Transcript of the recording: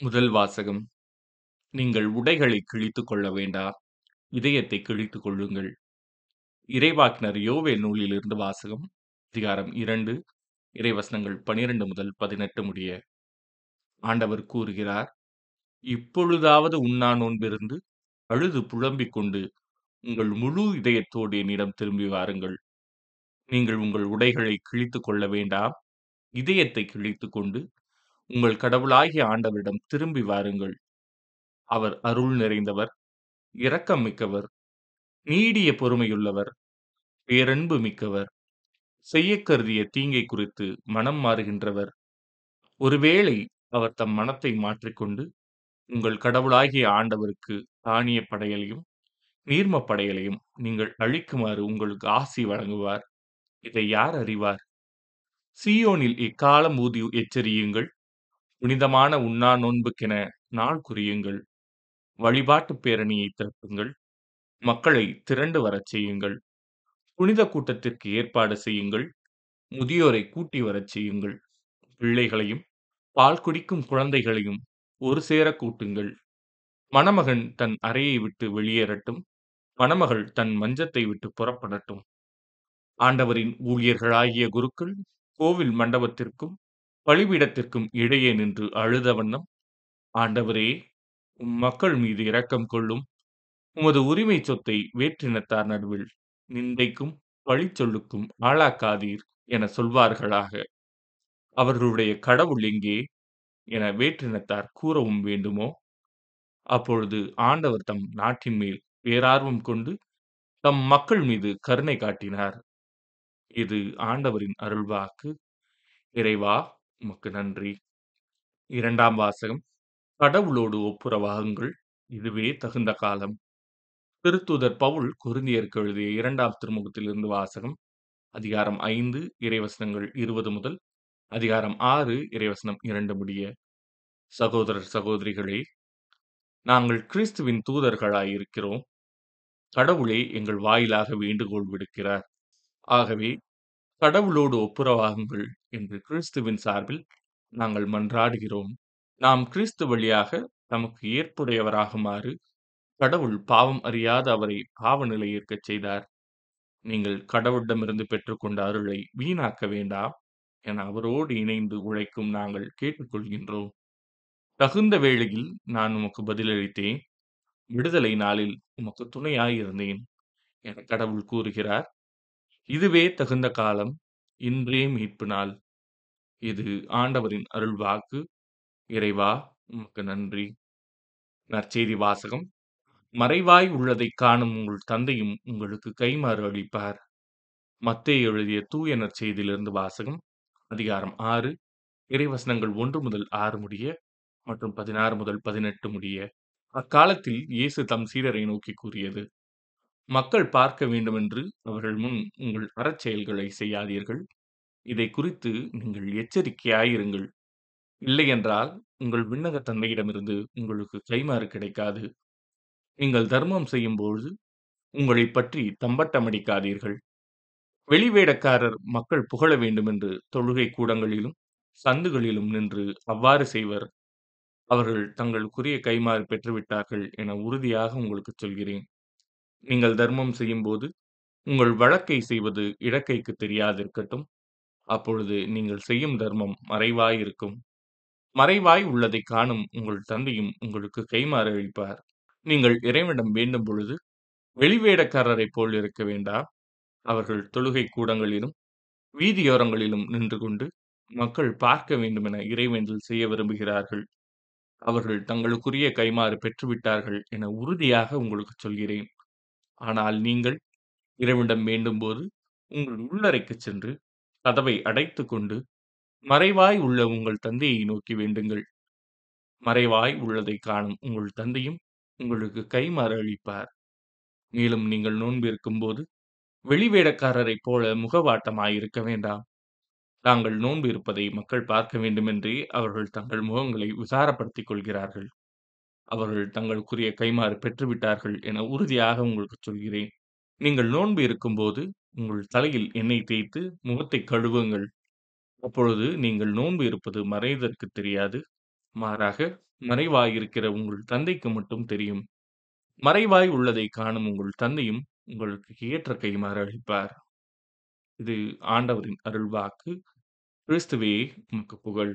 முதல் வாசகம். நீங்கள் உடைகளை கிழித்துக் கொள்ள வேண்டா இதயத்தை கிழித்துக் கொள்ளுங்கள். இறைவாக்கினர் யோவே நூலிலிருந்து வாசகம் அதிகாரம் இரண்டு இறைவசனங்கள் பனிரெண்டு முதல் பதினெட்டு முடிய. ஆண்டவர் கூறுகிறார் இப்பொழுதாவது உண்ணா நோன்பிருந்து அழுது புலம்பிக் கொண்டு உங்கள் முழு இதயத்தோடு என்னிடம் திரும்பி வாருங்கள். நீங்கள் உங்கள் உடைகளை கிழித்துக் கொள்ள வேண்டாம் இதயத்தை கிழித்து கொண்டு உங்கள் கடவுளாகிய ஆண்டவரிடம் திரும்பி வாருங்கள். அவர் அருள் நிறைந்தவர் இரக்கம் மிக்கவர் நீடிய பொறுமையுள்ளவர் பேரன்பு மிக்கவர் செய்யக் கருதிய தீங்கை குறித்து மனம் மாறுகின்றவர். ஒருவேளை அவர் தம் மனத்தை மாற்றிக்கொண்டு உங்கள் கடவுளாகிய ஆண்டவருக்கு தானிய படையலையும் நீர்ம படையலையும் நீங்கள் அழிக்குமாறு உங்களுக்கு ஆசி வழங்குவார். இதை யார் அறிவார்? சீயோனில் இக்காலம் ஊதி எச்சரியுங்கள்? புனிதமான உண்ணா நோன்புக்கென நாள் குறியுங்கள். வழிபாட்டு பேரணியை திறப்புங்கள் மக்களை திரண்டு வரச் செய்யுங்கள். புனித கூட்டத்திற்கு ஏற்பாடு செய்யுங்கள். முதியோரை கூட்டி வரச் செய்யுங்கள். பிள்ளைகளையும் பால் குடிக்கும் குழந்தைகளையும் ஒரு சேர கூட்டுங்கள். மணமகன் தன் அறையை விட்டு வெளியேறட்டும். மணமகள் தன் மஞ்சத்தை விட்டு புறப்படட்டும். ஆண்டவரின் ஊழியர்களாகிய குருக்கள் கோவில் மண்டபத்திற்கும் பலிபீடத்திற்கும் இடையே நின்று அழுத வண்ணம் ஆண்டவரே உம் மக்கள் மீது இரக்கம் கொள்ளும். உமது உரிமை சொத்தை வேற்றினத்தார் நடுவில் நிந்தைக்கும் பழிச்சொல்லுக்கும் ஆளாக்காதீர் என சொல்வார்களாக. அவர்களுடைய கடவுள் எங்கே? என வேற்றினத்தார் கூறவும் வேண்டுமோ? அப்பொழுது ஆண்டவர் தம் நாட்டின் மேல் பேரார்வம் கொண்டு தம் மக்கள் மீது கருணை காட்டினார். இது ஆண்டவரின் அருள்வாக்கு. இறைவா உமக்கு நன்றி. இரண்டாம் வாசகம். கடவுளோடு ஒப்புரவாகுங்கள். இதுவே தகுந்த காலம். திருத்தூதர் பவுல் கொருந்தியருக்கு எழுதிய இரண்டாம் திருமுகத்திலிருந்து வாசகம். அதிகாரம் ஐந்து இறைவசனங்கள் இருபது முதல் அதிகாரம் ஆறு இறைவசனம் இரண்டு முடிய. சகோதரர் சகோதரிகளே நாங்கள் கிறிஸ்துவின் தூதர்களாய் இருக்கிறோம். கடவுளே எங்கள் வாயிலாக வேண்டுகோள் விடுக்கிறார். ஆகவே கடவுளோடு ஒப்புரவாகுங்கள். என்று கிறிஸ்துவின் சார்பில் நாங்கள் மன்றாடுகிறோம். நாம் கிறிஸ்து வழியாக நமக்கு ஏற்புடையவராகுமாறு கடவுள் பாவம் அறியாத அவரை பாவ நிலை ஏற்கச் செய்தார். நீங்கள் கடவுளிடமிருந்து பெற்றுக்கொண்ட அருளை வீணாக்க வேண்டாம் என அவரோடு இணைந்து உழைக்கும் நாங்கள் கேட்டுக்கொள்கின்றோம். தகுந்த வேளையில் நான் உமக்கு பதிலளித்தேன். விடுதலை நாளில் உமக்கு துணையாயிருந்தேன் என கடவுள் கூறுகிறார். இதுவே தகுந்த காலம் இன்றே மீட்பு நாள். இது ஆண்டவரின் அருள் வாக்கு இறைவா உமக்கு நன்றி. நற்செய்தி வாசகம். மறைவாய் உள்ளதை காணும் உங்கள் தந்தையும் உங்களுக்கு கைமாறு அளிப்பார். மத்தே எழுதிய தூய நற்செய்தியிலிருந்து வாசகம் அதிகாரம் ஆறு. இறைவசனங்கள் ஒன்று முதல் ஆறு முடிய மற்றும் பதினாறு முதல் பதினெட்டு முடிய. அக்காலத்தில் இயேசு தம் சீடரை நோக்கி கூறியது மக்கள் பார்க்க வேண்டுமென்று அவர்கள் முன் உங்கள் அறச்செயல்களை செய்யாதீர்கள். இதை குறித்து நீங்கள் எச்சரிக்கையாயிருங்கள். இல்லையென்றால் உங்கள் விண்ணக தன்மையிடமிருந்து உங்களுக்கு கைமாறு கிடைக்காது. நீங்கள் தர்மம் செய்யும்போது உங்களை பற்றி தம்பட்டமடிக்காதீர்கள். வெளிவேடக்காரர் மக்கள் புகழ வேண்டுமென்று தொழுகை கூடங்களிலும் சந்துகளிலும் நின்று அவ்வாறு செய்வர். அவர்கள் தங்களுக்குரிய கைமாறு பெற்றுவிட்டார்கள் என உறுதியாக உங்களுக்கு சொல்கிறேன். நீங்கள் தர்மம் செய்யும்போது உங்கள் வழக்கை செய்வது இடக்கைக்கு தெரியாதிருக்கட்டும். அப்பொழுது நீங்கள் செய்யும் தர்மம் மறைவாய் இருக்கும் மறைவாய் உள்ளதை காணும் உங்கள் தந்தையும் உங்களுக்கு கைமாறு அளிப்பார். நீங்கள் இறைவனிடம் வேண்டும் பொழுது வெளிவேடக்காரரைப் போல் இருக்க வேண்டாம். அவர்கள் தொழுகை கூடங்களிலும் வீதியோரங்களிலும் நின்று கொண்டு மக்கள் பார்க்க வேண்டுமென இறைவேண்டல் செய்ய விரும்புகிறார்கள். அவர்கள் தங்களுக்குரிய கைமாறு பெற்றுவிட்டார்கள் என உறுதியாக உங்களுக்கு சொல்கிறேன். ஆனால் நீங்கள் இறைவனிடம் வேண்டும்போது உங்கள் உள்ளறைக்கு சென்று கதவை அடைத்து கொண்டு மறைவாய் உள்ள உங்கள் தந்தையை நோக்கி வேண்டுங்கள். மறைவாய் உள்ளதை காணும் உங்கள் தந்தையும் உங்களுக்கு கைமாறு அளிப்பார். மேலும் நீங்கள் நோன்பு இருக்கும்போது வெளிவேடக்காரரைப் போல முகவாட்டமாயிருக்க வேண்டாம். தாங்கள் நோன்பு இருப்பதை மக்கள் பார்க்க வேண்டுமென்றே அவர்கள் தங்கள் முகங்களை விசாரப்படுத்திக் கொள்கிறார்கள். அவர்கள் தங்களுக்குரிய கைமாறு பெற்றுவிட்டார்கள் என உறுதியாக உங்களுக்கு சொல்கிறேன். நீங்கள் நோன்பு இருக்கும்போது உங்கள் தலையில் எண்ணெய் தேய்த்து முகத்தை கழுவுங்கள் அப்பொழுது நீங்கள் நோன்பு இருப்பது மறைவதற்கு தெரியாது மாறாக மறைவாயிருக்கிற உங்கள் தந்தைக்கு மட்டும் தெரியும். மறைவாய் உள்ளதை காணும் உங்கள் தந்தையும் உங்களுக்கு ஏற்ற கைமாறு அளிப்பார். இது ஆண்டவரின் அருள்வாக்கு. கிறிஸ்துவே உமக்கு புகழ்.